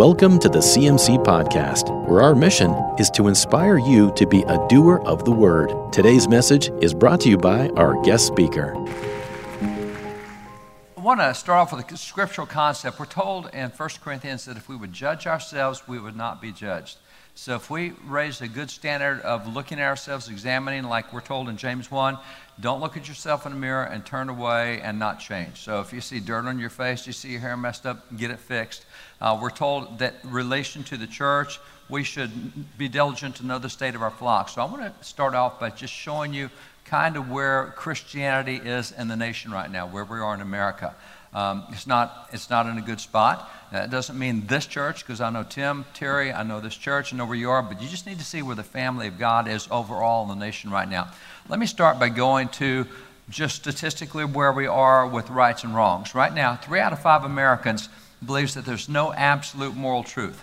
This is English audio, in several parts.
Welcome to the CMC Podcast, where our mission is to inspire you to be a doer of the Word. Today's message is brought to you by our guest speaker. I want to start off with a scriptural concept. We're told in 1 Corinthians that if we would judge ourselves, we would not be judged. So if we raise a good standard of looking at ourselves, examining, like we're told in James 1, don't look at yourself in the mirror and turn away and not change. So if you see dirt on your face, you see your hair messed up, get it fixed. Uh, we're told that relation to the church, we should be diligent to know the state of our flock. So I want to start off by just showing you kind of where Christianity is in the nation right now, where we are in America. Um, it's, not, it's not in a good spot. That doesn't mean this church, because I know Tim, Terry, I know this church, I know where you are, but you just need to see where the family of God is overall in the nation right now. Let me start by going to just statistically where we are with rights and wrongs. Right now, three out of five Americans believes that there's no absolute moral truth.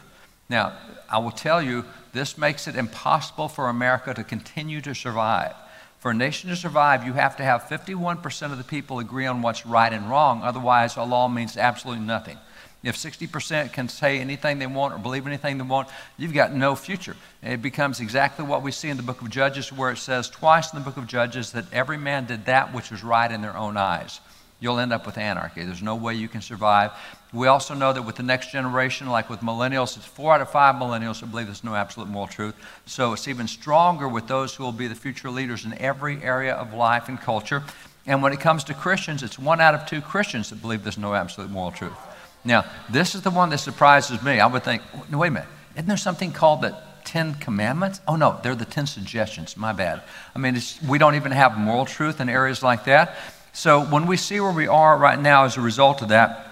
Now, I will tell you, this makes it impossible for America to continue to survive. For a nation to survive, you have to have 51% of the people agree on what's right and wrong. Otherwise, a law means absolutely nothing. If 60% can say anything they want or believe anything they want, you've got no future. It becomes exactly what we see in the book of Judges, where it says twice in the book of Judges that every man did that which was right in their own eyes. You'll end up with anarchy. There's no way you can survive. We also know that with the next generation, like with millennials, it's four out of five millennials who believe there's no absolute moral truth. So it's even stronger with those who will be the future leaders in every area of life and culture. And when it comes to Christians, it's one out of two Christians that believe there's no absolute moral truth. Now, this is the one that surprises me. I would think, wait a minute, isn't there something called the Ten Commandments? Oh, no, they're the Ten Suggestions. My bad. I mean, we don't even have moral truth in areas like that. So when we see where we are right now as a result of that,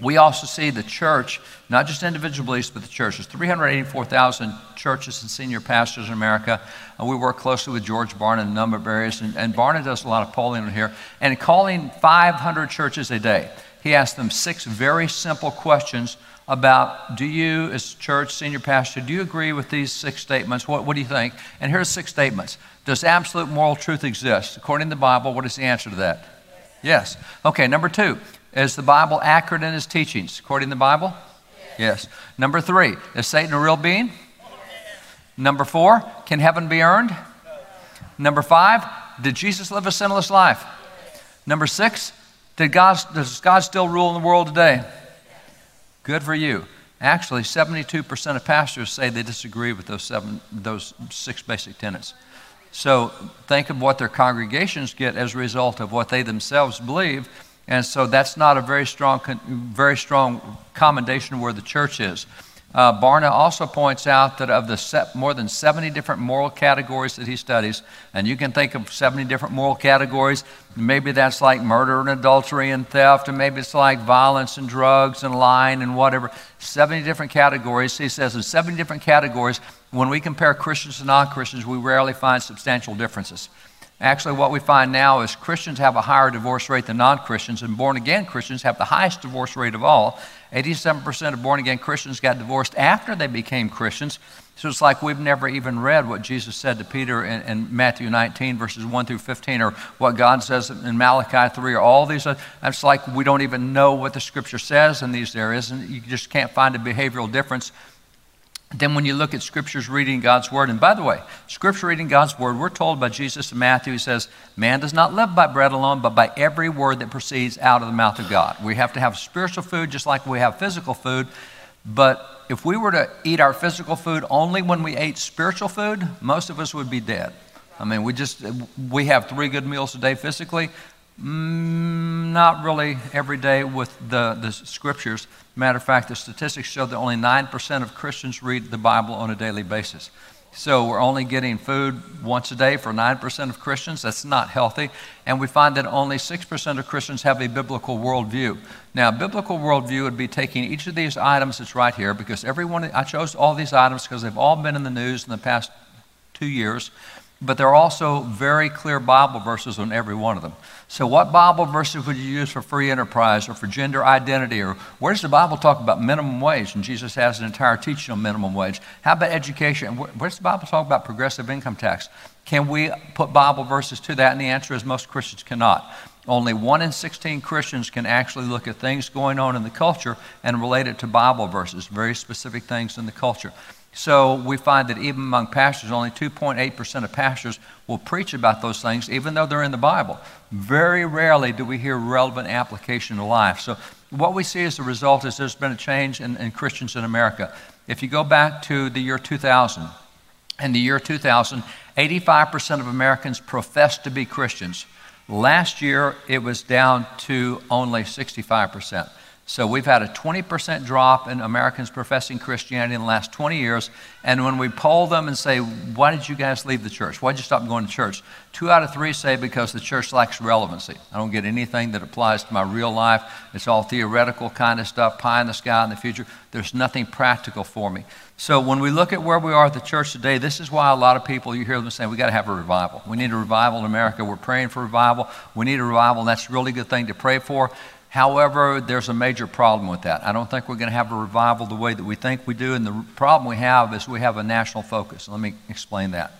we also see the church, not just individual beliefs, but the church. There's 384,000 churches and senior pastors in America. Uh, we work closely with George Barna in a number of areas, and, and Barna does a lot of polling here. And calling 500 churches a day, he asked them six very simple questions about do you, as church senior pastor, do you agree with these six statements? What, what do you think? And here are six statements. Does absolute moral truth exist? According to the Bible, what is the answer to that? Yes. Okay, number two, is the Bible accurate in its teachings? According to the Bible? Yes. Number three, is Satan a real being? Number four, can heaven be earned? Number five, did Jesus live a sinless life? Number six, did God, does God still rule in the world today? Good for you. Actually, 72% of pastors say they disagree with those, seven, those six basic tenets. So think of what their congregations get as a result of what they themselves believe. And so that's not a very strong, very strong commendation where the church is. Uh, Barna also points out that of the more than 70 different moral categories that he studies, and you can think of 70 different moral categories, maybe that's like murder and adultery and theft, and maybe it's like violence and drugs and lying and whatever. 70 different categories. He says in 70 different categories, when we compare Christians to non Christians, we rarely find substantial differences. Actually, what we find now is Christians have a higher divorce rate than non Christians, and born again Christians have the highest divorce rate of all. 87% of born again Christians got divorced after they became Christians. So it's like we've never even read what Jesus said to Peter in, in Matthew 19, verses 1 through 15, or what God says in Malachi 3, or all these. It's like we don't even know what the scripture says in these areas, and you just can't find a behavioral difference then when you look at scriptures reading God's word, and by the way, scripture reading God's word, we're told by Jesus in Matthew, he says, Man does not live by bread alone, but by every word that proceeds out of the mouth of God. We have to have spiritual food just like we have physical food. But if we were to eat our physical food only when we ate spiritual food, most of us would be dead. I mean, we just, we have three good meals a day physically. Mm, not really every day with the, the scriptures. Matter of fact, the statistics show that only 9% of Christians read the Bible on a daily basis. So we're only getting food once a day for 9% of Christians. That's not healthy. And we find that only 6% of Christians have a biblical worldview. Now, biblical worldview would be taking each of these items that's right here, because everyone, I chose all these items because they've all been in the news in the past two years but there are also very clear Bible verses on every one of them. So, what Bible verses would you use for free enterprise or for gender identity? Or where does the Bible talk about minimum wage? And Jesus has an entire teaching on minimum wage. How about education? Where does the Bible talk about progressive income tax? Can we put Bible verses to that? And the answer is most Christians cannot. only one in 16 Christians can actually look at things going on in the culture and relate it to Bible verses, very specific things in the culture. So we find that even among pastors, only 2.8% of pastors will preach about those things, even though they're in the Bible. Very rarely do we hear relevant application to life. So what we see as a result is there's been a change in, in Christians in America. If you go back to the year 2000, in the year 2000, 85% of Americans professed to be Christians. Last year, it was down to only 65%. So we've had a 20% drop in Americans professing Christianity in the last 20 years. And when we poll them and say, why did you guys leave the church? Why did you stop going to church? Two out of three say because the church lacks relevancy. I don't get anything that applies to my real life. It's all theoretical kind of stuff, pie in the sky in the future. There's nothing practical for me. So when we look at where we are at the church today, this is why a lot of people, you hear them saying, we got to have a revival. We need a revival in America. We're praying for revival. We need a revival, and that's a really good thing to pray for. However, there's a major problem with that. I don't think we're going to have a revival the way that we think we do. And the problem we have is we have a national focus. Let me explain that.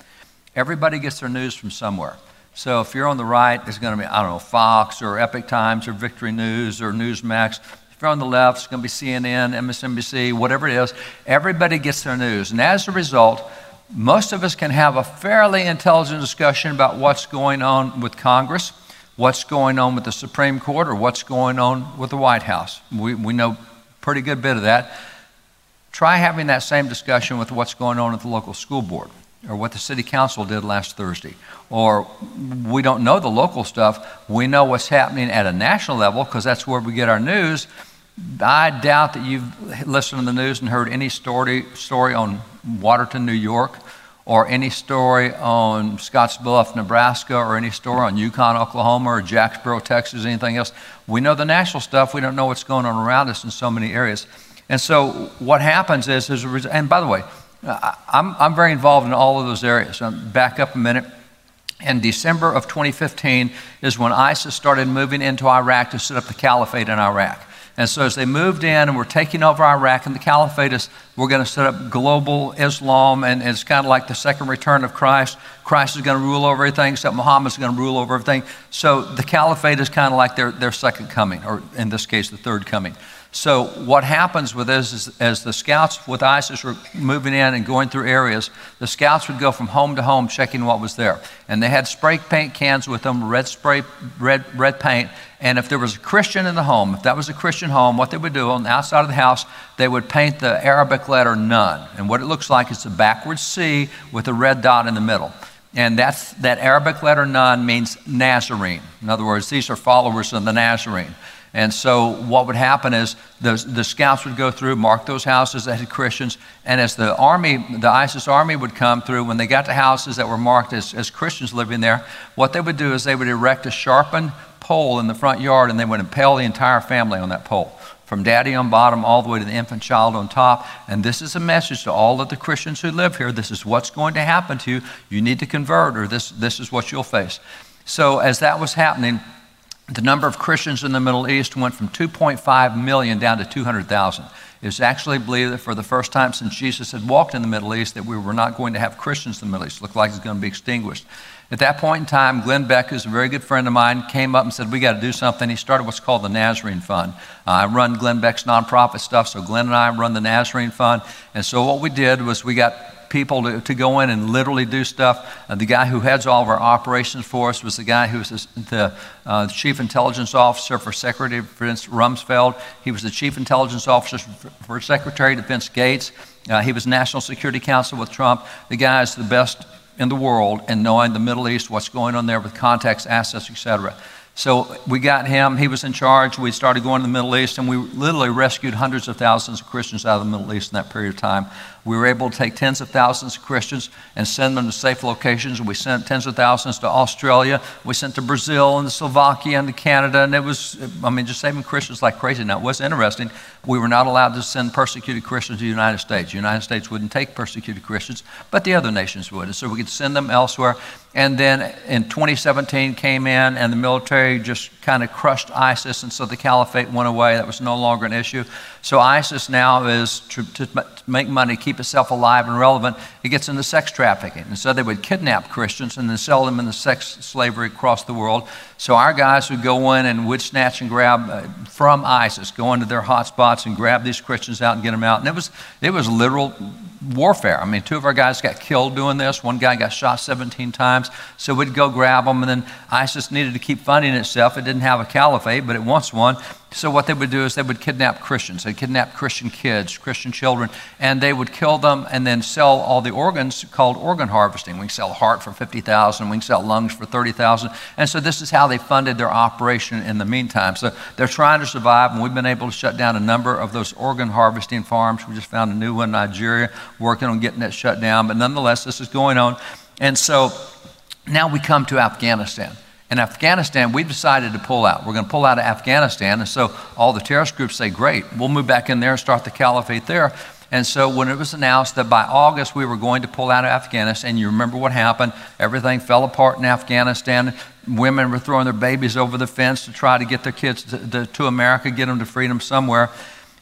Everybody gets their news from somewhere. So if you're on the right, it's going to be, I don't know, Fox or Epoch Times or Victory News or Newsmax. If you're on the left, it's going to be CNN, MSNBC, whatever it is. Everybody gets their news. And as a result, most of us can have a fairly intelligent discussion about what's going on with Congress what's going on with the Supreme Court or what's going on with the White House. We, we know pretty good bit of that. Try having that same discussion with what's going on at the local school board or what the city council did last Thursday. Or we don't know the local stuff. We know what's happening at a national level because that's where we get our news. I doubt that you've listened to the news and heard any story, story on Watertown, New York, or any story on Scottsbluff, Nebraska, or any story on Yukon, Oklahoma, or Jacksboro, Texas, anything else. We know the national stuff. We don't know what's going on around us in so many areas. And so what happens is, is and by the way, I'm, I'm very involved in all of those areas. Um, back up a minute. In December of 2015 is when ISIS started moving into Iraq to set up the caliphate in Iraq. And so as they moved in and were taking over Iraq and the caliphate is, we're going to set up global Islam and it's kind of like the second return of Christ. Christ is going to rule over everything, except Muhammad is going to rule over everything. So the caliphate is kind of like their, their second coming, or in this case, the third coming. So what happens with this is as the scouts with ISIS were moving in and going through areas, the scouts would go from home to home checking what was there. And they had spray paint cans with them, red spray, red, red paint. And if there was a Christian in the home, if that was a Christian home, what they would do on the outside of the house, they would paint the Arabic letter nun. And what it looks like is a backwards C with a red dot in the middle. And that's, that Arabic letter nun means Nazarene. In other words, these are followers of the Nazarene. And so what would happen is the, the scouts would go through, mark those houses that had Christians, and as the army, the ISIS army would come through, when they got to houses that were marked as, as Christians living there, what they would do is they would erect a sharpened pole in the front yard and they would impale the entire family on that pole. From daddy on bottom all the way to the infant child on top. And this is a message to all of the Christians who live here. This is what's going to happen to you. You need to convert, or this, this is what you'll face. So, as that was happening, the number of Christians in the Middle East went from 2.5 million down to 200,000. It's actually believed that for the first time since Jesus had walked in the Middle East that we were not going to have Christians in the Middle East. It looked like it was going to be extinguished. At that point in time, Glenn Beck, who's a very good friend of mine, came up and said, We got to do something. He started what's called the Nazarene Fund. Uh, I run Glenn Beck's nonprofit stuff, so Glenn and I run the Nazarene Fund. And so what we did was we got people to, to go in and literally do stuff. Uh, the guy who heads all of our operations for us was the guy who was the uh, chief intelligence officer for Secretary of Defense Rumsfeld. He was the chief intelligence officer for, for Secretary of Defense Gates. Uh, he was National Security Council with Trump. The guy is the best in the world in knowing the Middle East, what's going on there with contacts, assets, etc. So we got him. He was in charge. We started going to the Middle East, and we literally rescued hundreds of thousands of Christians out of the Middle East in that period of time. We were able to take tens of thousands of Christians and send them to safe locations. We sent tens of thousands to Australia. We sent to Brazil and Slovakia and to Canada. And it was, I mean, just saving Christians like crazy. Now, was interesting. We were not allowed to send persecuted Christians to the United States. The United States wouldn't take persecuted Christians, but the other nations would. And so we could send them elsewhere. And then in 2017 came in, and the military just kind of crushed ISIS, and so the caliphate went away. That was no longer an issue. So ISIS now is to, to make money, keep itself alive and relevant. It gets into sex trafficking, and so they would kidnap Christians and then sell them into sex slavery across the world. So our guys would go in and would snatch and grab uh, from ISIS, go into their hot spots and grab these Christians out and get them out. And it was it was literal warfare. I mean, two of our guys got killed doing this. One guy got shot 17 times. So we'd go grab them, and then ISIS needed to keep funding itself. It didn't have a caliphate, but it wants one. So what they would do is they would kidnap Christians. They'd kidnap Christian kids, Christian children, and they would kill them and then sell all the organs called organ harvesting. We can sell heart for 50,000, we can sell lungs for 30,000. And so this is how they funded their operation in the meantime. So they're trying to survive, and we've been able to shut down a number of those organ harvesting farms. We just found a new one in Nigeria, working on getting that shut down. But nonetheless, this is going on. And so now we come to Afghanistan. In Afghanistan, we decided to pull out. We're going to pull out of Afghanistan. And so all the terrorist groups say, great, we'll move back in there and start the caliphate there. And so when it was announced that by August we were going to pull out of Afghanistan, you remember what happened. Everything fell apart in Afghanistan. Women were throwing their babies over the fence to try to get their kids to, to, to America, get them to freedom somewhere.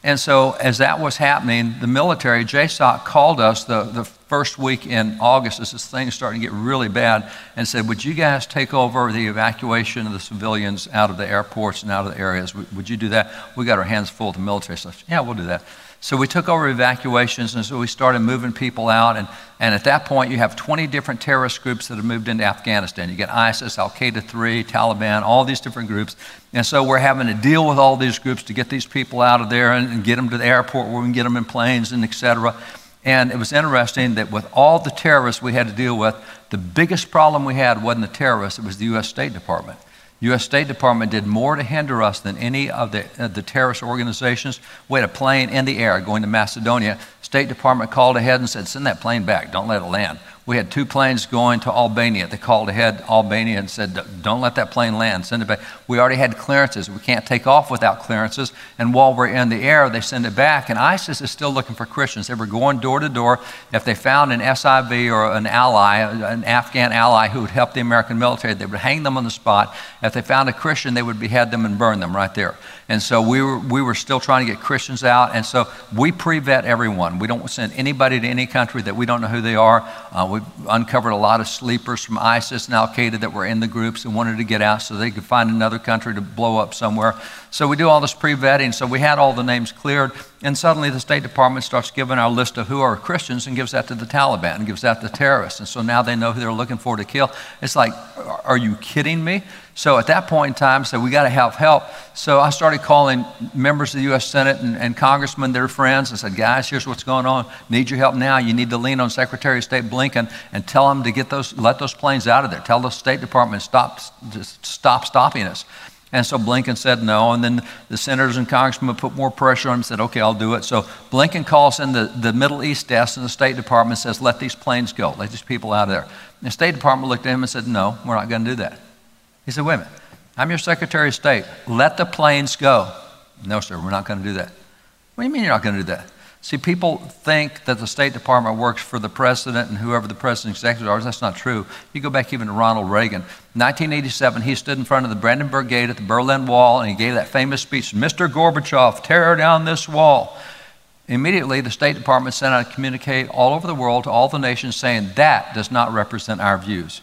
And so, as that was happening, the military, JSOC, called us the, the first week in August as this thing is starting to get really bad and said, Would you guys take over the evacuation of the civilians out of the airports and out of the areas? Would you do that? We got our hands full with the military stuff. Yeah, we'll do that. So we took over evacuations, and so we started moving people out. And, and at that point, you have 20 different terrorist groups that have moved into Afghanistan. You get ISIS, Al Qaeda 3, Taliban, all these different groups. And so we're having to deal with all these groups to get these people out of there and, and get them to the airport where we can get them in planes and et cetera. And it was interesting that with all the terrorists we had to deal with, the biggest problem we had wasn't the terrorists, it was the U.S. State Department. U.S. State Department did more to hinder us than any of the, uh, the terrorist organizations. We had a plane in the air going to Macedonia. State Department called ahead and said, send that plane back. Don't let it land. We had two planes going to Albania. They called ahead Albania and said, Don't let that plane land, send it back. We already had clearances. We can't take off without clearances. And while we're in the air, they send it back. And ISIS is still looking for Christians. They were going door to door. If they found an SIV or an ally, an Afghan ally who would help the American military, they would hang them on the spot. If they found a Christian, they would behead them and burn them right there. And so we were, we were still trying to get Christians out. And so we pre vet everyone. We don't send anybody to any country that we don't know who they are. Uh, we've uncovered a lot of sleepers from ISIS and Al Qaeda that were in the groups and wanted to get out so they could find another country to blow up somewhere. So we do all this pre vetting. So we had all the names cleared. And suddenly the State Department starts giving our list of who are Christians and gives that to the Taliban and gives that to terrorists. And so now they know who they're looking for to kill. It's like, are you kidding me? So at that point in time, said, we got to have help. So I started calling members of the U.S. Senate and, and congressmen, their friends, and said, guys, here's what's going on. Need your help now. You need to lean on Secretary of State Blinken and tell him to get those, let those planes out of there. Tell the State Department stop, stop stopping us. And so Blinken said no. And then the senators and congressmen put more pressure on him and said, okay, I'll do it. So Blinken calls in the, the Middle East desk in the State Department and says, let these planes go. Let these people out of there. And the State Department looked at him and said, no, we're not going to do that. He said, wait a minute. I'm your Secretary of State. Let the planes go. No, sir, we're not going to do that. What do you mean you're not going to do that? See, people think that the State Department works for the president and whoever the president's executives are. That's not true. You go back even to Ronald Reagan. 1987, he stood in front of the Brandenburg Gate at the Berlin Wall and he gave that famous speech Mr. Gorbachev, tear down this wall. Immediately, the State Department sent out a communique all over the world to all the nations saying that does not represent our views.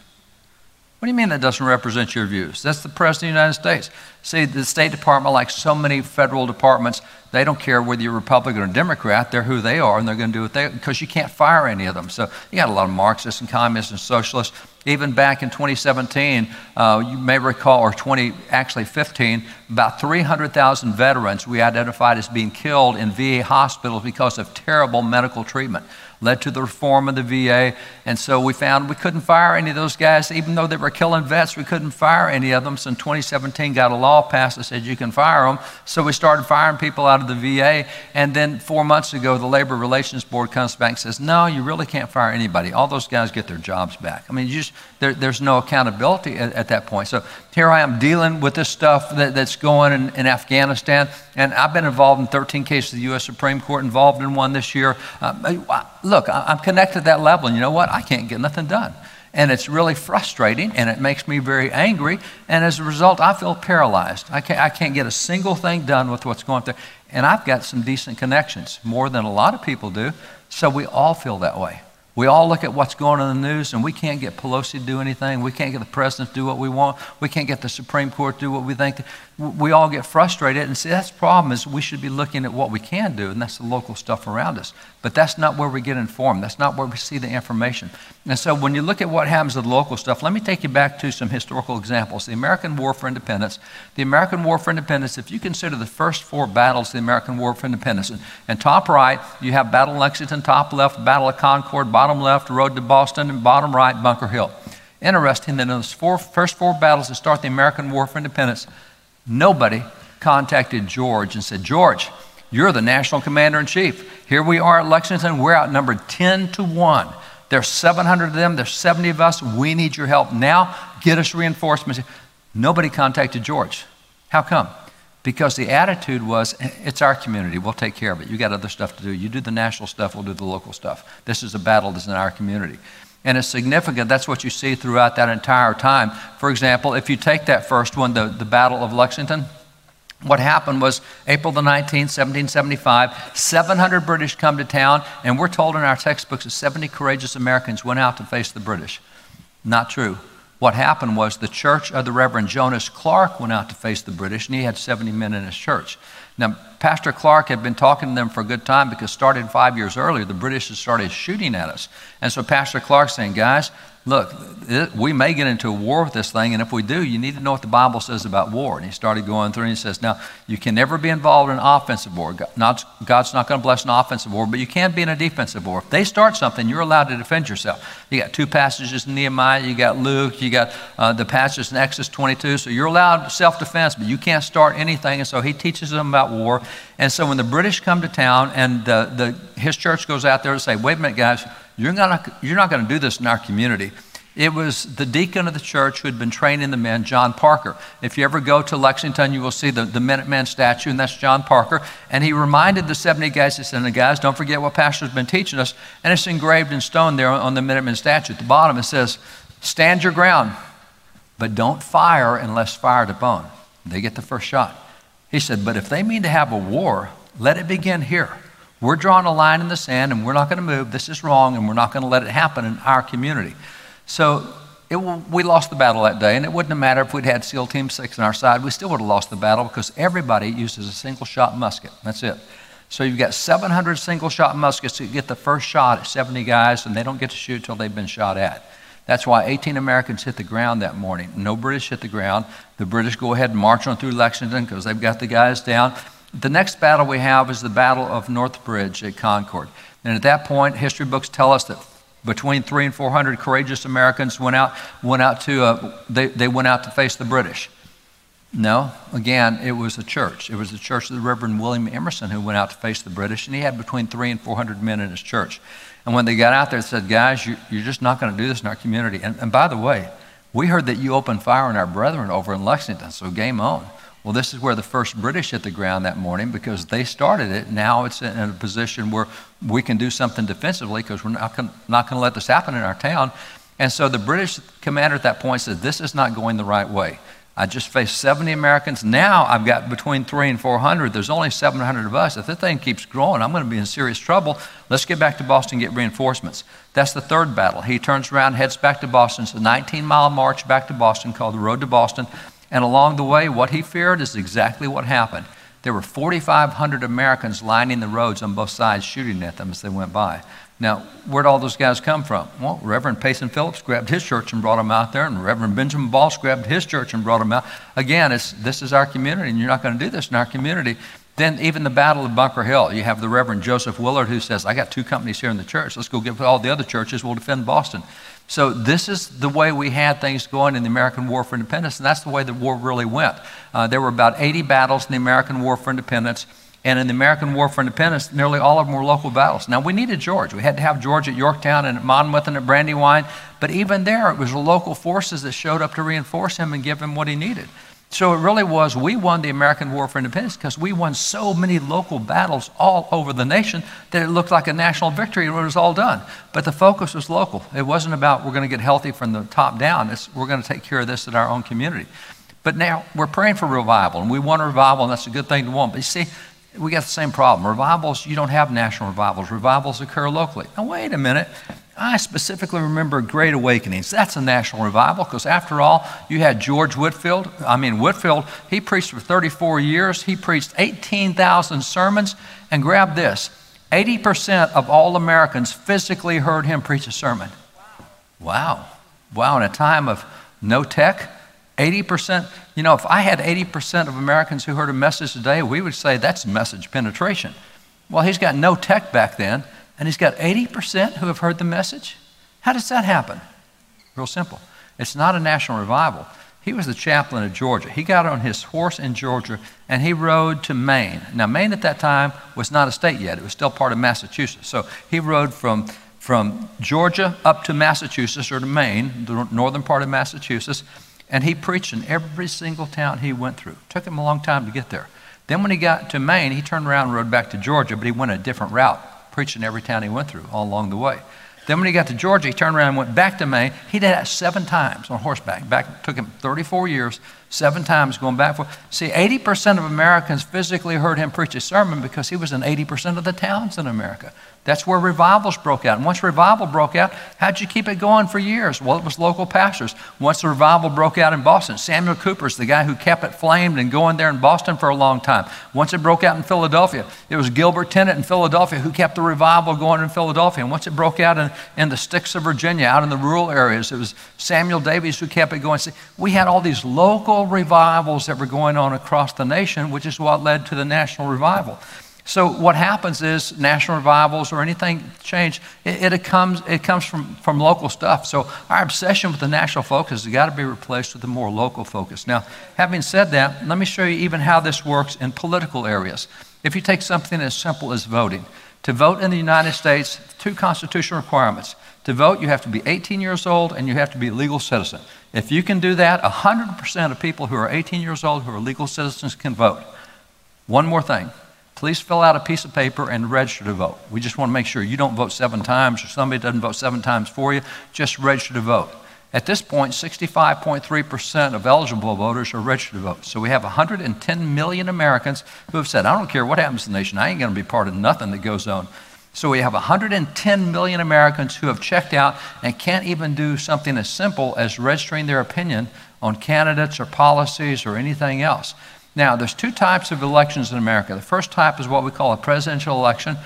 What do you mean that doesn't represent your views? That's the President of the United States. See, the State Department, like so many federal departments, they don't care whether you're Republican or Democrat. They're who they are, and they're going to do what they because you can't fire any of them. So you got a lot of Marxists and communists and socialists. Even back in 2017, uh, you may recall, or 20, actually 15, about 300,000 veterans we identified as being killed in VA hospitals because of terrible medical treatment led to the reform of the VA. And so we found we couldn't fire any of those guys, even though they were killing vets, we couldn't fire any of them. So in 2017, got a law passed that said you can fire them. So we started firing people out of the VA. And then four months ago, the Labor Relations Board comes back and says, no, you really can't fire anybody. All those guys get their jobs back. I mean, just, there, there's no accountability at, at, that point. So here I am dealing with this stuff that, that's going in, in, Afghanistan. And I've been involved in 13 cases of the U.S. Supreme Court, involved in one this year. Uh, look, I'm connected to that level, and you know what? I can't get nothing done. And it's really frustrating and it makes me very angry. And as a result, I feel paralyzed. I can't, I can't get a single thing done with what's going on there. And I've got some decent connections, more than a lot of people do. So we all feel that way. We all look at what's going on in the news and we can't get Pelosi to do anything. We can't get the president to do what we want. We can't get the Supreme Court to do what we think. We all get frustrated and see that's the problem is we should be looking at what we can do and that's the local stuff around us. But that's not where we get informed. That's not where we see the information. And so when you look at what happens to the local stuff, let me take you back to some historical examples. The American War for Independence. The American War for Independence, if you consider the first four battles of the American War for Independence, and, and top right, you have Battle of Lexington, top left, Battle of Concord, bottom left, Road to Boston, and bottom right, Bunker Hill. Interesting that in those four, first four battles that start the American War for Independence, nobody contacted George and said, George, you're the national commander in chief. Here we are at Lexington. We're outnumbered 10 to 1. There's 700 of them. There's 70 of us. We need your help now. Get us reinforcements. Nobody contacted George. How come? Because the attitude was, it's our community. We'll take care of it. You got other stuff to do. You do the national stuff. We'll do the local stuff. This is a battle that's in our community. And it's significant. That's what you see throughout that entire time. For example, if you take that first one, the, the Battle of Lexington, what happened was April the 19th, 1775, 700 British come to town, and we're told in our textbooks that 70 courageous Americans went out to face the British. Not true. What happened was the church of the Reverend Jonas Clark went out to face the British, and he had 70 men in his church. Now, Pastor Clark had been talking to them for a good time because started five years earlier, the British had started shooting at us. And so Pastor Clark saying, guys, look, it, we may get into a war with this thing, and if we do, you need to know what the Bible says about war. And he started going through and he says, Now, you can never be involved in an offensive war. God, not, God's not going to bless an offensive war, but you can be in a defensive war. If they start something, you're allowed to defend yourself. You got two passages in Nehemiah, you got Luke, you got uh, the passages in Exodus 22, so you're allowed self defense, but you can't start anything. And so he teaches them about war. And so when the British come to town and the, the, his church goes out there to say, Wait a minute, guys, you're, gonna, you're not going to do this in our community. It was the deacon of the church who had been training the men, John Parker. If you ever go to Lexington, you will see the, the Minuteman statue, and that's John Parker. And he reminded the 70 guys, he said, guys, don't forget what Pastor's been teaching us. And it's engraved in stone there on the Minuteman statue. At the bottom, it says, Stand your ground, but don't fire unless fired upon. They get the first shot. He said, But if they mean to have a war, let it begin here. We're drawing a line in the sand and we're not going to move. This is wrong and we're not going to let it happen in our community. So it, we lost the battle that day, and it wouldn't have mattered if we'd had SEAL Team 6 on our side. We still would have lost the battle because everybody uses a single shot musket. That's it. So you've got 700 single shot muskets to get the first shot at 70 guys, and they don't get to shoot until they've been shot at. That's why 18 Americans hit the ground that morning. No British hit the ground. The British go ahead and march on through Lexington because they've got the guys down. The next battle we have is the Battle of North Bridge at Concord. And at that point, history books tell us that between three and 400 courageous Americans went out, went out to, uh, they, they went out to face the British. No, again, it was a church. It was the church of the Reverend William Emerson who went out to face the British, and he had between three and 400 men in his church. And when they got out there, they said, Guys, you, are just not going to do this in our community. And, and by the way, we heard that you opened fire on our brethren over in Lexington, so game on. Well, this is where the first British hit the ground that morning because they started it. Now it's in a position where we can do something defensively because we're not going to let this happen in our town. And so the British commander at that point said, This is not going the right way. I just faced 70 Americans. Now I've got between three and 400. There's only 700 of us. If this thing keeps growing, I'm going to be in serious trouble. Let's get back to Boston and get reinforcements. That's the third battle. He turns around, heads back to Boston. It's a 19 mile march back to Boston called the Road to Boston. And along the way, what he feared is exactly what happened. There were 4,500 Americans lining the roads on both sides, shooting at them as they went by. Now, where'd all those guys come from? Well, Reverend Payson Phillips grabbed his church and brought them out there, and Reverend Benjamin Balch grabbed his church and brought them out. Again, this is our community, and you're not going to do this in our community. Then, even the Battle of Bunker Hill, you have the Reverend Joseph Willard who says, I got two companies here in the church. Let's go get all the other churches. We'll defend Boston. So this is the way we had things going in the American War for Independence, and that's the way the war really went. Uh, there were about 80 battles in the American War for Independence, and in the American War for Independence, nearly all of them were local battles. Now, we needed George. We had to have George at Yorktown and at Monmouth and at Brandywine, but even there, it was the local forces that showed up to reinforce him and give him what he needed. So it really was, we won the American War for Independence because we won so many local battles all over the nation that it looked like a national victory when it was all done. But the focus was local. It wasn't about we're going to get healthy from the top down, it's we're going to take care of this in our own community. But now we're praying for revival, and we want a revival, and that's a good thing to want. But you see, we got the same problem. Revivals, you don't have national revivals. Revivals occur locally. Now, wait a minute. I specifically remember Great Awakenings. That's a national revival because, after all, you had George Whitefield. I mean, Whitefield, he preached for 34 years. He preached 18,000 sermons. And grab this 80% of all Americans physically heard him preach a sermon. Wow. Wow. In a time of no tech, 80%, you know, if I had 80% of Americans who heard a message today, we would say that's message penetration. Well, he's got no tech back then and he's got 80% who have heard the message? How does that happen? Real simple. It's not a national revival. He was the chaplain of Georgia. He got on his horse in Georgia and he rode to Maine. Now, Maine at that time was not a state yet, it was still part of Massachusetts. So he rode from, from Georgia up to Massachusetts or to Maine, the northern part of Massachusetts, and he preached in every single town he went through. Took him a long time to get there. Then, when he got to Maine, he turned around and rode back to Georgia, but he went a different route preaching every town he went through all along the way. Then when he got to Georgia, he turned around and went back to Maine. He did that seven times on horseback. Back took him 34 years, seven times going back for. See, 80% of Americans physically heard him preach a sermon because he was in 80% of the towns in America. That's where revivals broke out. And once revival broke out, how'd you keep it going for years? Well, it was local pastors. Once the revival broke out in Boston, Samuel Cooper's the guy who kept it flamed and going there in Boston for a long time. Once it broke out in Philadelphia, it was Gilbert Tennent in Philadelphia who kept the revival going in Philadelphia. And once it broke out in, in the sticks of Virginia, out in the rural areas, it was Samuel Davies who kept it going. We had all these local revivals that were going on across the nation, which is what led to the national revival. So what happens is national revivals or anything change, it, it, comes, it comes from, from local stuff. So our obsession with the national focus has got to be replaced with a more local focus. Now, having said that, let me show you even how this works in political areas. If you take something as simple as voting, to vote in the United States, two constitutional requirements. To vote, you have to be 18 years old and you have to be a legal citizen. If you can do that, 100% of people who are 18 years old who are legal citizens can vote. One more thing please fill out a piece of paper and register to vote. We just want to make sure you don't vote seven times or somebody doesn't vote seven times for you. Just register to vote. At this point, 65.3% of eligible voters are registered to vote. So we have 110 million Americans who have said, I don't care what happens in the nation, I ain't going to be part of nothing that goes on. So we have 110 million Americans who have checked out and can't even do something as simple as registering their opinion on candidates or policies or anything else. Now, there's two types of elections in America. The first type is what we call a presidential election.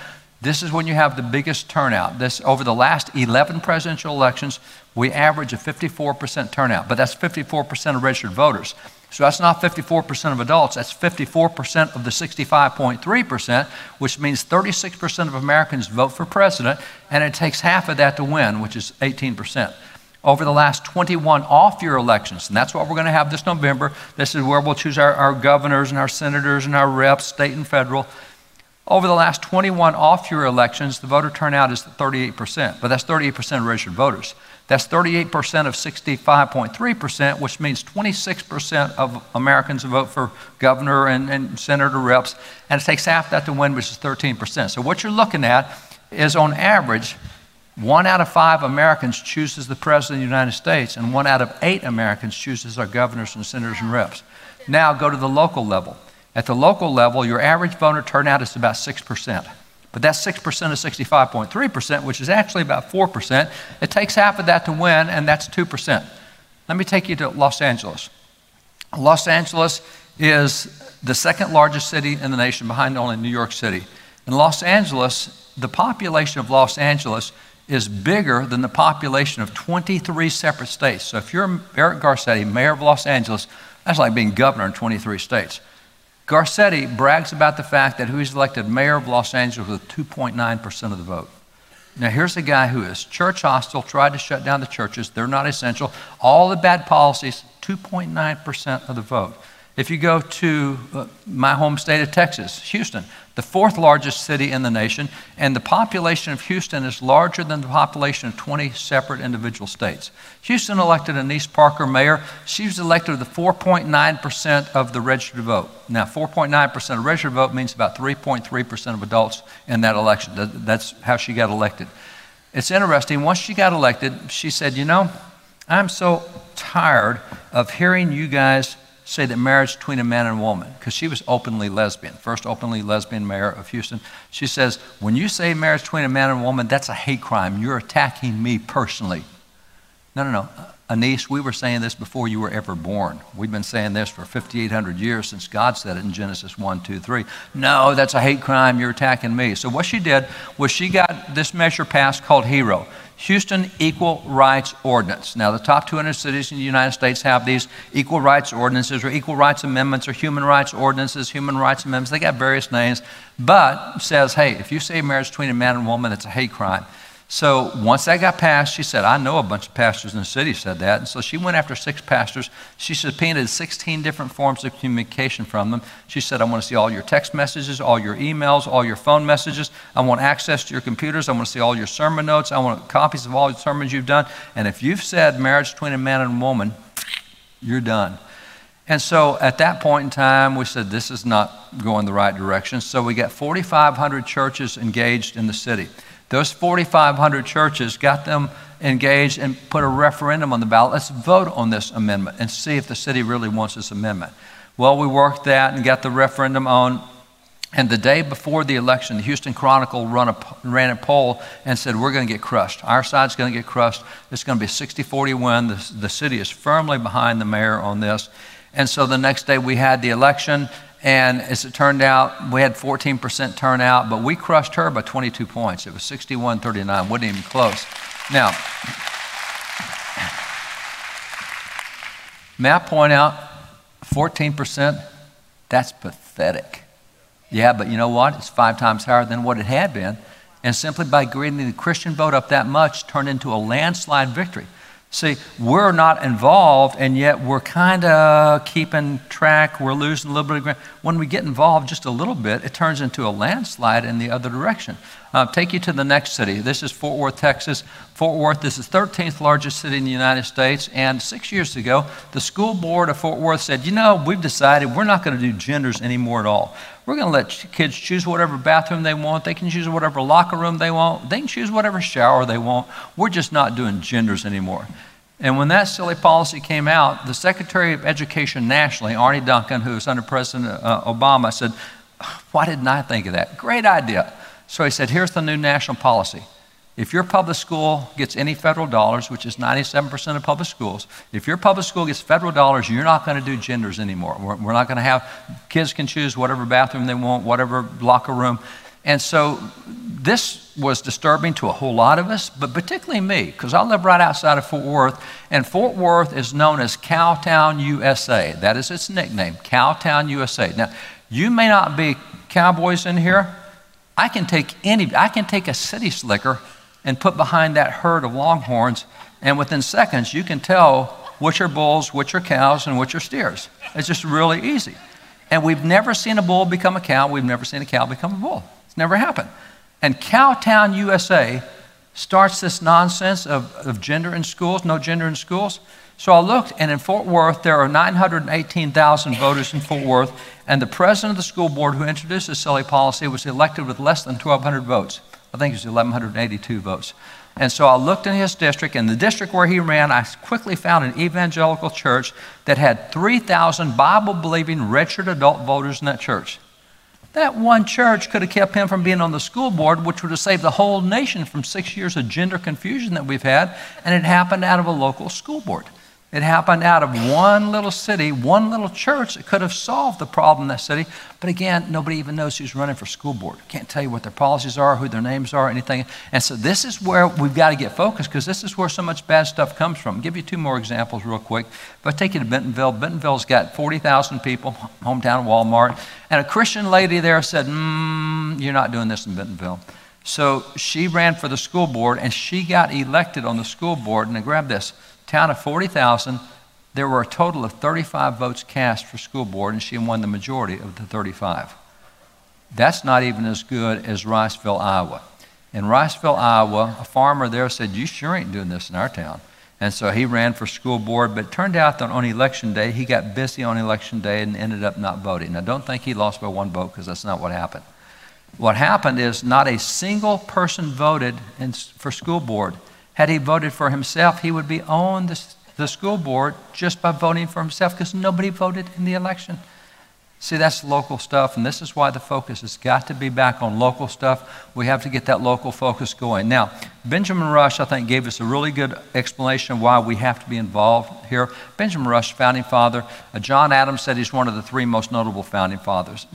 This is when you have the biggest turnout. This over the last 11 presidential elections, we average a 54% turnout, but that's 54% of registered voters. So that's not 54% of adults, that's 54% of the 65.3%, which means 36% of Americans vote for president, and it takes half of that to win, which is 18% over the last 21 off year elections. And that's what we're going to have this November. This is where we'll choose our, our governors and our senators and our reps, state and federal. Over the last 21 off year elections, the voter turnout is 38%, but that's 38% of registered voters. That's 38% of 65.3%, which means 26% of Americans vote for governor and, and senator reps, and it takes half that to win, which is 13%. So what you're looking at is on average, one out of five Americans chooses the President of the United States, and one out of eight Americans chooses our governors and senators and reps. Now go to the local level. At the local level, your average voter turnout is about 6%. But that's 6% of 65.3%, which is actually about 4%. It takes half of that to win, and that's 2%. Let me take you to Los Angeles. Los Angeles is the second largest city in the nation, behind only New York City. In Los Angeles, the population of Los Angeles is bigger than the population of 23 separate states. So if you're Eric Garcetti, mayor of Los Angeles, that's like being governor in 23 states. Garcetti brags about the fact that he's elected mayor of Los Angeles with 2.9% of the vote. Now, here's a guy who is church hostile, tried to shut down the churches. They're not essential. All the bad policies, 2.9% of the vote. If you go to uh, my home state of Texas, Houston, the fourth largest city in the nation, and the population of Houston is larger than the population of 20 separate individual states. Houston elected Annise Parker mayor. She was elected with 4.9% of the registered vote. Now, 4.9% of registered vote means about 3.3% of adults in that election. That's how she got elected. It's interesting. Once she got elected, she said, You know, I'm so tired of hearing you guys say that marriage between a man and a woman, because she was openly lesbian, first openly lesbian mayor of Houston. She says, when you say marriage between a man and a woman, that's a hate crime. You're attacking me personally. No, no, no. Uh, Annise, we were saying this before you were ever born. We've been saying this for 5,800 years since God said it in Genesis 1, 2, 3. No, that's a hate crime. You're attacking me. So, what she did was she got this measure passed called HERO Houston Equal Rights Ordinance. Now, the top 200 cities in the United States have these equal rights ordinances or equal rights amendments or human rights ordinances, human rights amendments. They got various names, but says, hey, if you say marriage between a man and a woman, it's a hate crime. So once that got passed, she said, I know a bunch of pastors in the city said that. And so she went after six pastors. She subpoenaed 16 different forms of communication from them. She said, I want to see all your text messages, all your emails, all your phone messages. I want access to your computers. I want to see all your sermon notes. I want copies of all the sermons you've done. And if you've said marriage between a man and a woman, you're done. And so at that point in time, we said, this is not going the right direction. So we got 4,500 churches engaged in the city. Those 4,500 churches got them engaged and put a referendum on the ballot. Let's vote on this amendment and see if the city really wants this amendment. Well, we worked that and got the referendum on. And the day before the election, the Houston Chronicle a, ran a poll and said, We're going to get crushed. Our side's going to get crushed. It's going to be a 60 40 win. The city is firmly behind the mayor on this. And so the next day we had the election, and as it turned out, we had 14% turnout, but we crushed her by 22 points. It was 61 39, wasn't even close. Now, may I point out 14%? That's pathetic. Yeah, but you know what? It's five times higher than what it had been. And simply by getting the Christian vote up that much turned into a landslide victory. See, we're not involved, and yet we're kind of keeping track. We're losing a little bit of ground. When we get involved just a little bit, it turns into a landslide in the other direction. Uh, take you to the next city. This is Fort Worth, Texas. Fort Worth is the 13th largest city in the United States. And six years ago, the school board of Fort Worth said, you know, we've decided we're not going to do genders anymore at all. We're going to let kids choose whatever bathroom they want. They can choose whatever locker room they want. They can choose whatever shower they want. We're just not doing genders anymore. And when that silly policy came out, the Secretary of Education nationally, Arne Duncan, who was under President uh, Obama, said, Why didn't I think of that? Great idea. So he said, Here's the new national policy. If your public school gets any federal dollars, which is 97% of public schools, if your public school gets federal dollars, you're not going to do genders anymore. We're, we're not going to have kids can choose whatever bathroom they want, whatever locker room. And so this was disturbing to a whole lot of us, but particularly me, because I live right outside of Fort Worth, and Fort Worth is known as Cowtown, USA. That is its nickname, Cowtown, USA. Now, you may not be cowboys in here. I can take any, I can take a city slicker and put behind that herd of longhorns, and within seconds, you can tell which are bulls, which are cows, and which are steers. It's just really easy. And we've never seen a bull become a cow. We've never seen a cow become a bull. It's never happened. And Cowtown, USA starts this nonsense of, of gender in schools, no gender in schools. So I looked, and in Fort Worth, there are 918,000 voters in Fort Worth, and the president of the school board who introduced this silly policy was elected with less than 1,200 votes. I think it was 1,182 votes. And so I looked in his district, and the district where he ran, I quickly found an evangelical church that had 3,000 Bible believing registered adult voters in that church. That one church could have kept him from being on the school board, which would have saved the whole nation from six years of gender confusion that we've had, and it happened out of a local school board. It happened out of one little city, one little church that could have solved the problem in that city. But again, nobody even knows who's running for school board. Can't tell you what their policies are, who their names are, anything. And so this is where we've got to get focused because this is where so much bad stuff comes from. I'll give you two more examples real quick. If I take you to Bentonville, Bentonville's got 40,000 people, hometown of Walmart. And a Christian lady there said, mm, You're not doing this in Bentonville. So she ran for the school board and she got elected on the school board. And grab this town of 40,000, There were a total of 35 votes cast for school board, and she won the majority of the 35. That's not even as good as Riceville, Iowa. In Riceville, Iowa, a farmer there said, You sure ain't doing this in our town. And so he ran for school board, but turned out that on election day, he got busy on election day and ended up not voting. Now, don't think he lost by one vote because that's not what happened. What happened is not a single person voted in, for school board. Had he voted for himself, he would be on the, the school board just by voting for himself because nobody voted in the election. See, that's local stuff, and this is why the focus has got to be back on local stuff. We have to get that local focus going. Now, Benjamin Rush, I think, gave us a really good explanation of why we have to be involved here. Benjamin Rush, founding father. Uh, John Adams said he's one of the three most notable founding fathers.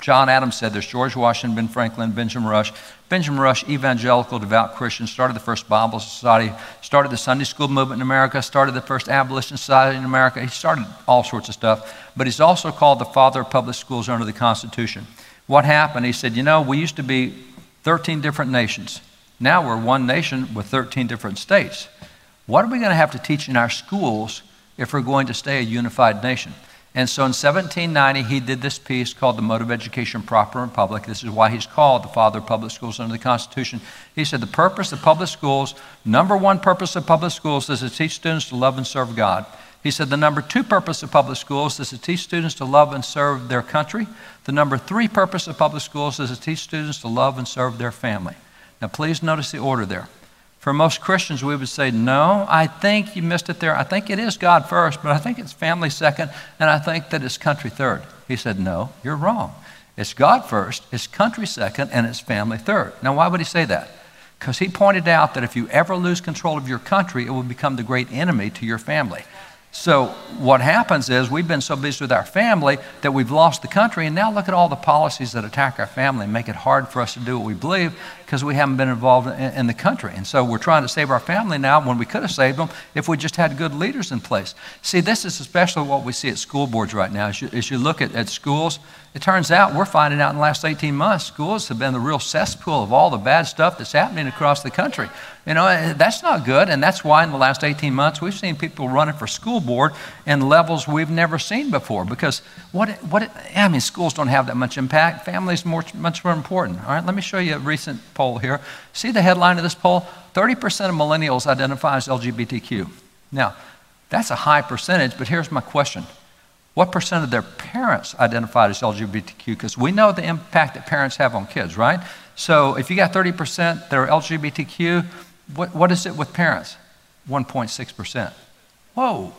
John Adams said there's George Washington, Ben Franklin, Benjamin Rush. Benjamin Rush, evangelical, devout Christian, started the first Bible Society, started the Sunday school movement in America, started the first abolition society in America. He started all sorts of stuff, but he's also called the father of public schools under the Constitution. What happened? He said, You know, we used to be 13 different nations. Now we're one nation with 13 different states. What are we going to have to teach in our schools if we're going to stay a unified nation? And so in 1790, he did this piece called The Mode of Education Proper and Public. This is why he's called the father of public schools under the Constitution. He said the purpose of public schools, number one purpose of public schools is to teach students to love and serve God. He said the number two purpose of public schools is to teach students to love and serve their country. The number three purpose of public schools is to teach students to love and serve their family. Now, please notice the order there. For most Christians, we would say, no, I think you missed it there. I think it is God first, but I think it's family second, and I think that it's country third. He said, no, you're wrong. It's God first, it's country second, and it's family third. Now, why would he say that? Because he pointed out that if you ever lose control of your country, it will become the great enemy to your family. So, what happens is we've been so busy with our family that we've lost the country, and now look at all the policies that attack our family and make it hard for us to do what we believe because we haven't been involved in, in, the country. And so, we're trying to save our family now when we could have saved them if we just had good leaders in place. See, this is especially what we see at school boards right now. As you, as you look at, at schools, it turns out we're finding out in the last 18 months, schools have been the real cesspool of all the bad stuff that's happening across the country. You know, eh, that's not good. And that's why in the last 18 months, we've seen people running for school board in levels we've never seen before. Because what, what, I mean, schools don't have that much impact. Families more, much more important. All right, let me show you a recent poll here. See the headline of this poll? 30% of millennials identify as LGBTQ. Now, that's a high percentage, but here's my question what percent of their parents identified as LGBTQ? Because we know the impact that parents have on kids, right? So if you got 30% that are LGBTQ, what, what is it with parents? 1.6%. Whoa,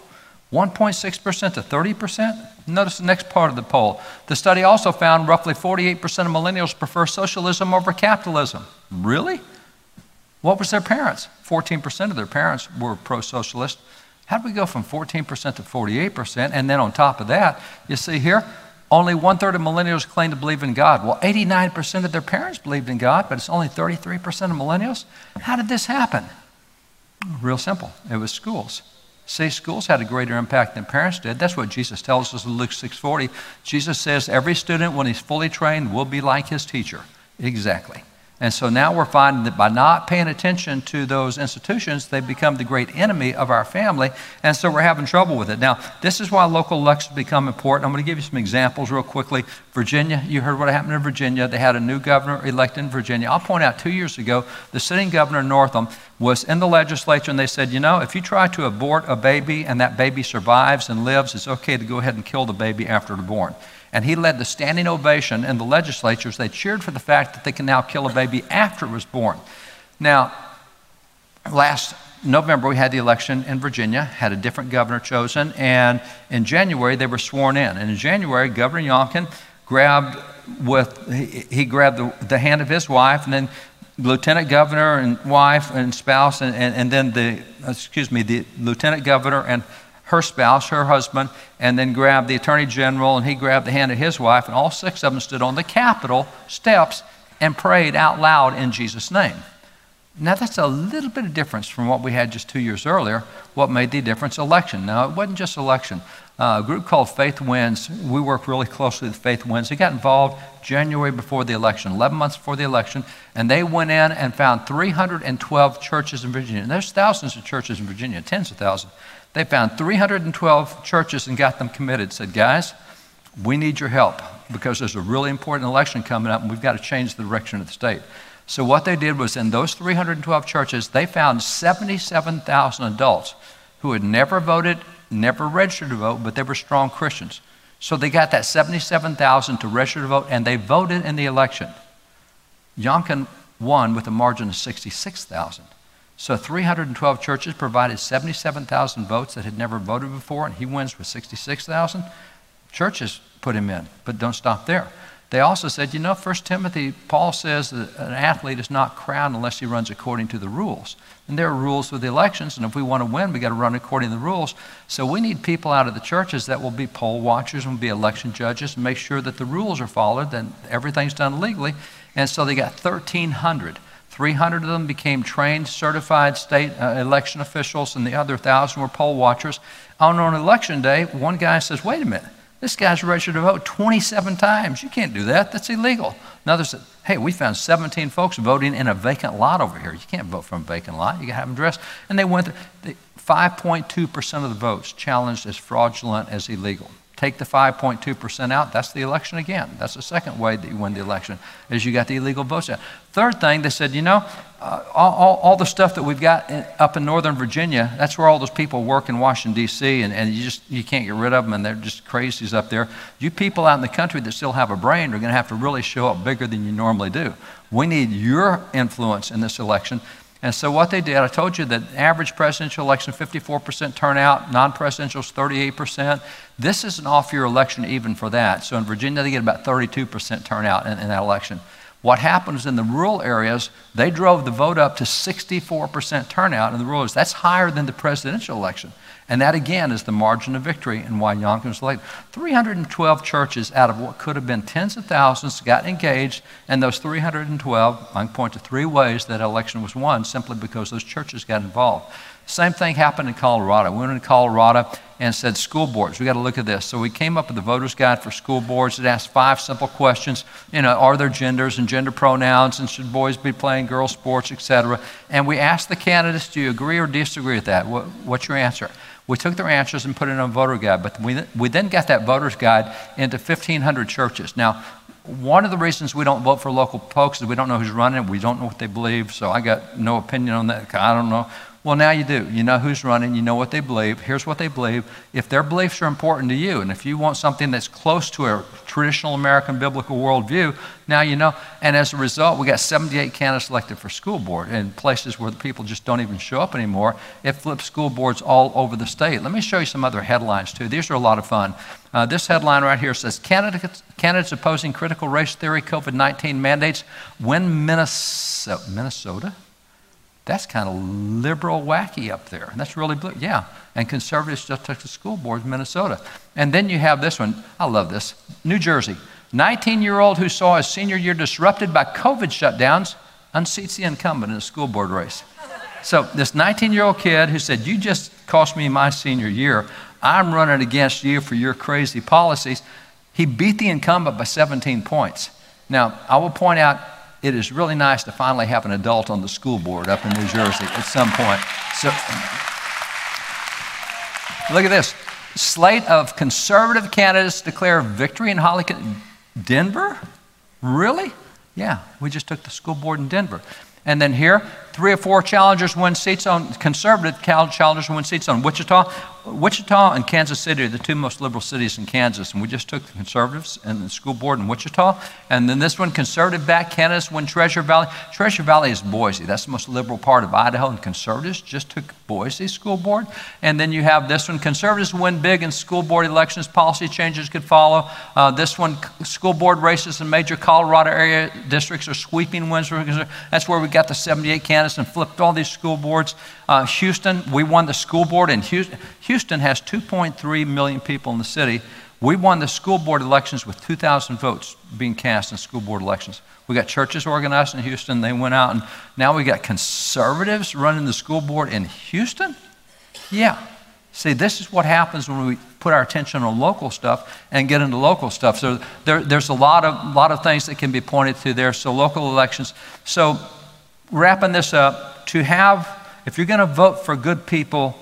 1.6% to 30%? Notice the next part of the poll. The study also found roughly 48% of millennials prefer socialism over capitalism. Really? What was their parents? 14% of their parents were pro socialist. How did we go from 14% to 48%? And then on top of that, you see here, only one third of millennials claim to believe in God. Well, 89% of their parents believed in God, but it's only 33% of millennials. How did this happen? Real simple. It was schools. See, schools had a greater impact than parents did. That's what Jesus tells us in Luke 6:40. Jesus says every student, when he's fully trained, will be like his teacher. Exactly. And so now we're finding that by not paying attention to those institutions, they become the great enemy of our family. And so we're having trouble with it. Now, this is why local elections become important. I'm going to give you some examples real quickly. Virginia, you heard what happened in Virginia. They had a new governor elected in Virginia. I'll point out two years ago, the sitting governor, Northam, was in the legislature and they said, you know, if you try to abort a baby and that baby survives and lives, it's okay to go ahead and kill the baby after it's born and he led the standing ovation in the legislatures. They cheered for the fact that they can now kill a baby after it was born. Now, last November, we had the election in Virginia, had a different governor chosen, and in January, they were sworn in. And in January, Governor Youngkin grabbed with, he, he grabbed the, the, hand of his wife, and then lieutenant governor and wife and spouse, and, and, and then the, excuse me, the lieutenant governor and her spouse, her husband, and then grabbed the attorney general, and he grabbed the hand of his wife, and all six of them stood on the Capitol steps and prayed out loud in Jesus' name. Now, that's a little bit of difference from what we had just two years earlier. What made the difference? Election. Now, it wasn't just election. Uh, a group called Faith Wins, we work really closely with Faith Wins. They got involved January before the election, 11 months before the election, and they went in and found 312 churches in Virginia. And there's thousands of churches in Virginia, tens of thousands. They found 312 churches and got them committed. Said, guys, we need your help because there's a really important election coming up and we've got to change the direction of the state. So, what they did was in those 312 churches, they found 77,000 adults who had never voted, never registered to vote, but they were strong Christians. So, they got that 77,000 to register to vote and they voted in the election. Youngkin won with a margin of 66,000. So 312 churches provided 77,000 votes that had never voted before, and he wins with 66,000. Churches put him in, but don't stop there. They also said, you know, 1 Timothy, Paul says that an athlete is not crowned unless he runs according to the rules. And there are rules with the elections, and if we want to win, we got to run according to the rules. So we need people out of the churches that will be poll watchers and be election judges and make sure that the rules are followed and everything's done legally. And so they got 1,300. 300 of them became trained, certified state uh, election officials, and the other 1,000 were poll watchers. On, on election day, one guy says, Wait a minute, this guy's registered to vote 27 times. You can't do that. That's illegal. Another said, hey, we found 17 folks voting in a vacant lot over here. You can't vote from a vacant lot. You got to have them dressed. And they went through. 5.2% of the votes challenged as fraudulent as illegal. Take the 5.2% out, that's the election again. That's the second way that you win the election, is you got the illegal votes out. Third thing, they said, you know, uh, all, all, the stuff that we've got in, up in Northern Virginia, that's where all those people work in Washington, D.C., and, and you just you can't get rid of them, and they're just crazies up there. You people out in the country that still have a brain are going to have to really show up bigger than you normally do. We need your influence in this election. And so what they did, I told you that average presidential election, 54% turnout, non-presidential is 38%. This is an off-year election even for that. So in Virginia, they get about 32% turnout in, in that election. What happens in the rural areas, they drove the vote up to 64% turnout in the rural areas. That's higher than the presidential election. And that again is the margin of victory and why Youngkin was late. 312 churches out of what could have been tens of thousands got engaged, and those 312, I can point to three ways that election was won simply because those churches got involved. Same thing happened in Colorado. We went into Colorado and said, school boards, we got to look at this. So we came up with the voter's guide for school boards. It asked five simple questions. You know, are there genders and gender pronouns, and should boys be playing girls' sports, etc. And we asked the candidates, do you agree or disagree with that? What, what's your answer? We took their answers and put it on a voter guide, but we, we then got that voter's guide into 1,500 churches. Now, one of the reasons we don't vote for local folks is we don't know who's running, we don't know what they believe, so I got no opinion on that. I don't know well, now you do. You know who's running, you know what they believe. Here's what they believe. If their beliefs are important to you, and if you want something that's close to a traditional American biblical worldview, now you know. And as a result, we got 78 candidates elected for school board in places where the people just don't even show up anymore. It flips school boards all over the state. Let me show you some other headlines, too. These are a lot of fun. Uh, this headline right here says candidates, candidates opposing critical race theory COVID 19 mandates win Minnesota. Minnesota? That's kind of liberal wacky up there. That's really blue. Yeah. And conservatives just took the school board in Minnesota. And then you have this one. I love this. New Jersey. 19 year old who saw his senior year disrupted by COVID shutdowns unseats the incumbent in a school board race. So, this 19 year old kid who said, You just cost me my senior year. I'm running against you for your crazy policies. He beat the incumbent by 17 points. Now, I will point out it is really nice to finally have an adult on the school board up in New Jersey at some point. So, look at this slate of conservative candidates declare victory in Holly, Denver? Really? Yeah, we just took the school board in Denver. And then here, three or four challengers win seats on conservative challengers win seats on Wichita. Wichita and Kansas City are the two most liberal cities in Kansas, and we just took the conservatives and the school board in Wichita. And then this one, conservative back candidates win Treasure Valley. Treasure Valley is Boise. That's the most liberal part of Idaho, and conservatives just took Boise school board. And then you have this one, conservatives win big in school board elections. Policy changes could follow. Uh, this one, school board races in major Colorado area districts are sweeping wins. That's where we got the 78 candidates and flipped all these school boards. Uh, Houston, we won the school board in Houston. Houston has 2.3 million people in the city. We won the school board elections with 2,000 votes being cast in school board elections. We got churches organized in Houston. They went out, and now we got conservatives running the school board in Houston? Yeah. See, this is what happens when we put our attention on local stuff and get into local stuff. So there, there's a lot of, lot of things that can be pointed to there. So local elections. So wrapping this up, to have, if you're going to vote for good people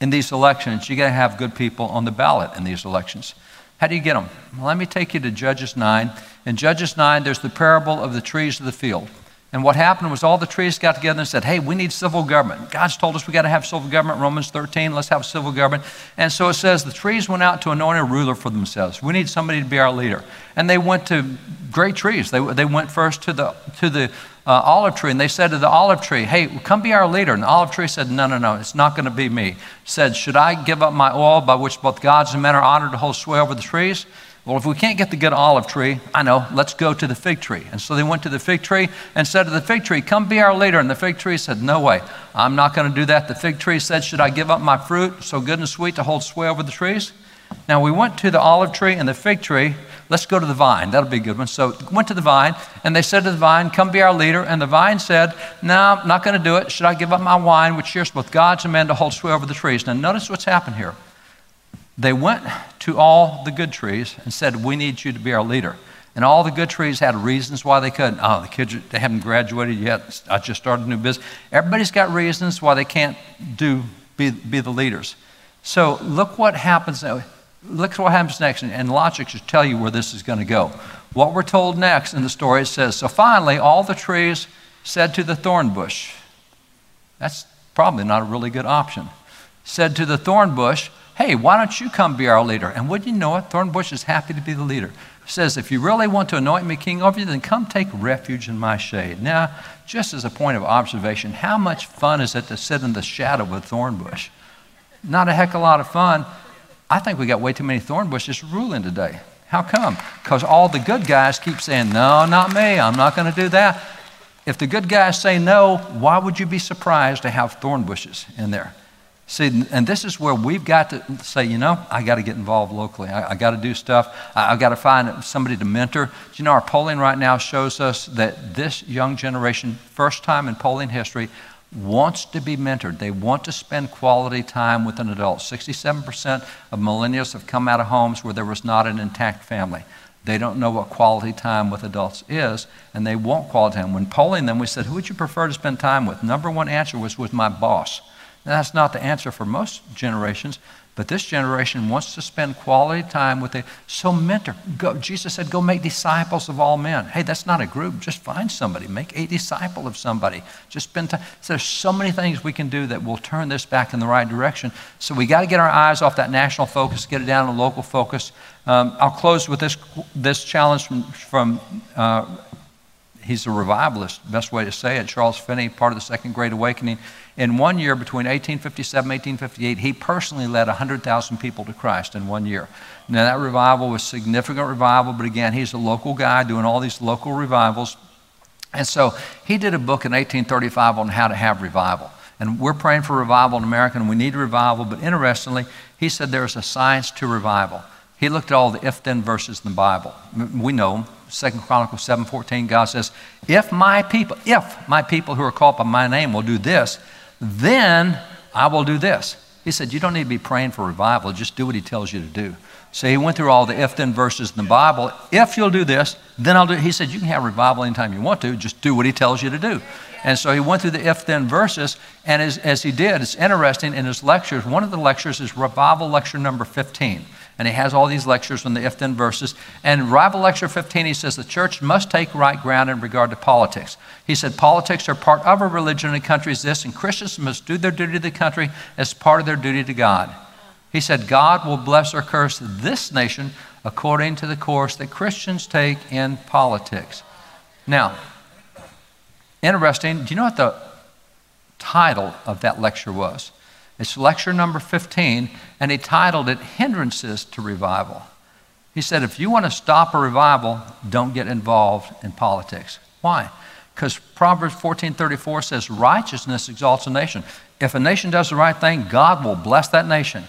in these elections, you got to have good people on the ballot in these elections. How do you get them? Well, let me take you to Judges 9. In Judges 9, there's the parable of the trees of the field. And what happened was all the trees got together and said, hey, we need civil government. God's told us we got to have civil government. Romans 13, let's have civil government. And so it says the trees went out to anoint a ruler for themselves. We need somebody to be our leader. And they went to great trees. They, they went first to the, to the uh, olive tree and they said to the olive tree, hey, come be our leader. And the olive tree said, no, no, no, it's not going to be me. Said, should I give up my oil by which both gods and men are honored to hold sway over the trees? Well, if we can't get the good olive tree, I know, let's go to the fig tree. And so they went to the fig tree and said to the fig tree, Come be our leader. And the fig tree said, No way, I'm not going to do that. The fig tree said, Should I give up my fruit, so good and sweet, to hold sway over the trees? Now we went to the olive tree and the fig tree. Let's go to the vine. That'll be a good one. So went to the vine, and they said to the vine, Come be our leader. And the vine said, No, I'm not going to do it. Should I give up my wine, which shares both gods and men, to hold sway over the trees? Now notice what's happened here. They went to all the good trees and said, We need you to be our leader. And all the good trees had reasons why they couldn't. Oh, the kids, they haven't graduated yet. I just started a new business. Everybody's got reasons why they can't do, be, be the leaders. So look what happens. Uh, look what happens next. And logic should tell you where this is going to go. What we're told next in the story it says, So finally, all the trees said to the thorn bush, That's probably not a really good option. Said to the thorn bush, hey, why don't you come be our leader? And would you know it? Thornbush is happy to be the leader. He says, if you really want to anoint me king over you, then come take refuge in my shade. Now, just as a point of observation, how much fun is it to sit in the shadow of a? Not a heck of a lot of fun. I think we got way too many thorn bushes ruling today. How come? Because all the good guys keep saying, no, not me, I'm not going to do that. If the good guys say no, why would you be surprised to have thorn bushes in there? See, and this is where we've got to say, you know, I got to get involved locally. I, I got to do stuff. I, have got to find somebody to mentor. Do you know, our polling right now shows us that this young generation, first time in polling history, wants to be mentored. They want to spend quality time with an adult. 67% of millennials have come out of homes where there was not an intact family. They don't know what quality time with adults is, and they want quality time. When polling them, we said, Who would you prefer to spend time with? Number one answer was with my boss. Now, that's not the answer for most generations, but this generation wants to spend quality time with a so mentor. Go, Jesus said, "Go make disciples of all men." Hey, that's not a group. Just find somebody, make a disciple of somebody. Just spend time. So there's so many things we can do that will turn this back in the right direction. So we got to get our eyes off that national focus, get it down to local focus. Um, I'll close with this this challenge from from. Uh, he's a revivalist, best way to say it. Charles Finney, part of the Second Great Awakening. In one year, between 1857 and 1858, he personally led 100,000 people to Christ in one year. Now, that revival was significant revival, but again, he's a local guy doing all these local revivals. And so he did a book in 1835 on how to have revival. And we're praying for revival in America, and we need revival. But interestingly, he said there's a science to revival. He looked at all the if then verses in the Bible. We know them. Second Chronicles 7:14, God says, If my people, if my people who are called by my name will do this, then I will do this. He said, You don't need to be praying for revival, just do what he tells you to do. So he went through all the if then verses in the Bible. If you'll do this, then I'll do He said, You can have revival anytime you want to, just do what he tells you to do. And so he went through the if then verses, and as, as he did, it's interesting in his lectures. One of the lectures is revival lecture number 15 and he has all these lectures on the if then verses. And Rival Lecture 15, he says the church must take right ground in regard to politics. He said politics are part of a religion in countries this, and Christians must do their duty to the country as part of their duty to God. He said God will bless or curse this nation according to the course that Christians take in politics. Now, interesting, do you know what the title of that lecture was? It's lecture number 15, and he titled it Hindrances to Revival. He said, if you want to stop a revival, don't get involved in politics. Why? Because Proverbs 14:34 says, righteousness exalts a nation. If a nation does the right thing, God will bless that nation.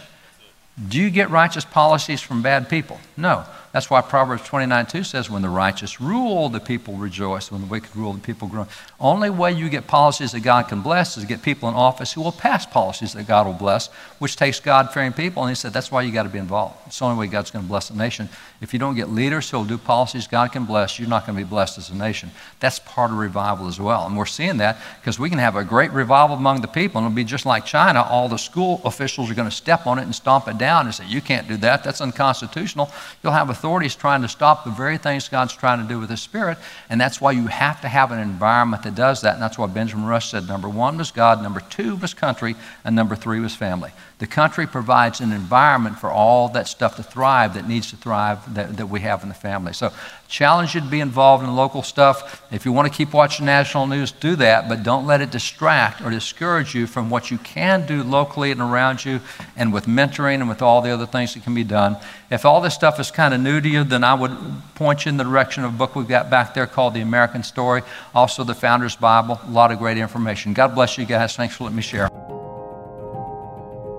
Do you get righteous policies from bad people? No. That's why Proverbs 29 2 says, When the righteous rule, the people rejoice. When the wicked rule, the people groan. Only way you get policies that God can bless is to get people in office who will pass policies that God will bless, which takes God fearing people. And he said, That's why you got to be involved. It's the only way God's going to bless a nation. If you don't get leaders who will do policies God can bless, you're not going to be blessed as a nation. That's part of revival as well. And we're seeing that because we can have a great revival among the people, and it'll be just like China. All the school officials are going to step on it and stomp it down and say, You can't do that. That's unconstitutional. You'll have a authorities trying to stop the very things God's trying to do with His Spirit. And that's why you have to have an environment that does that. And that's why Benjamin Rush said number one was God, number two was country, and number three was family. The country provides an environment for all that stuff to thrive that needs to thrive that, that we have in the family. So, challenge you to be involved in local stuff. If you want to keep watching national news, do that, but don't let it distract or discourage you from what you can do locally and around you and with mentoring and with all the other things that can be done. If all this stuff is kind of new to you, then I would point you in the direction of a book we've got back there called The American Story, also the Founder's Bible. A lot of great information. God bless you guys. Thanks for letting me share.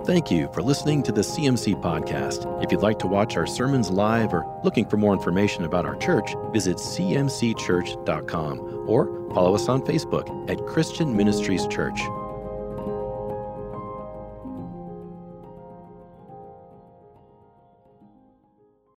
Thank you for listening to the CMC podcast. If you'd like to watch our sermons live or looking for more information about our church, visit cmcchurch.com or follow us on Facebook at Christian Ministries Church.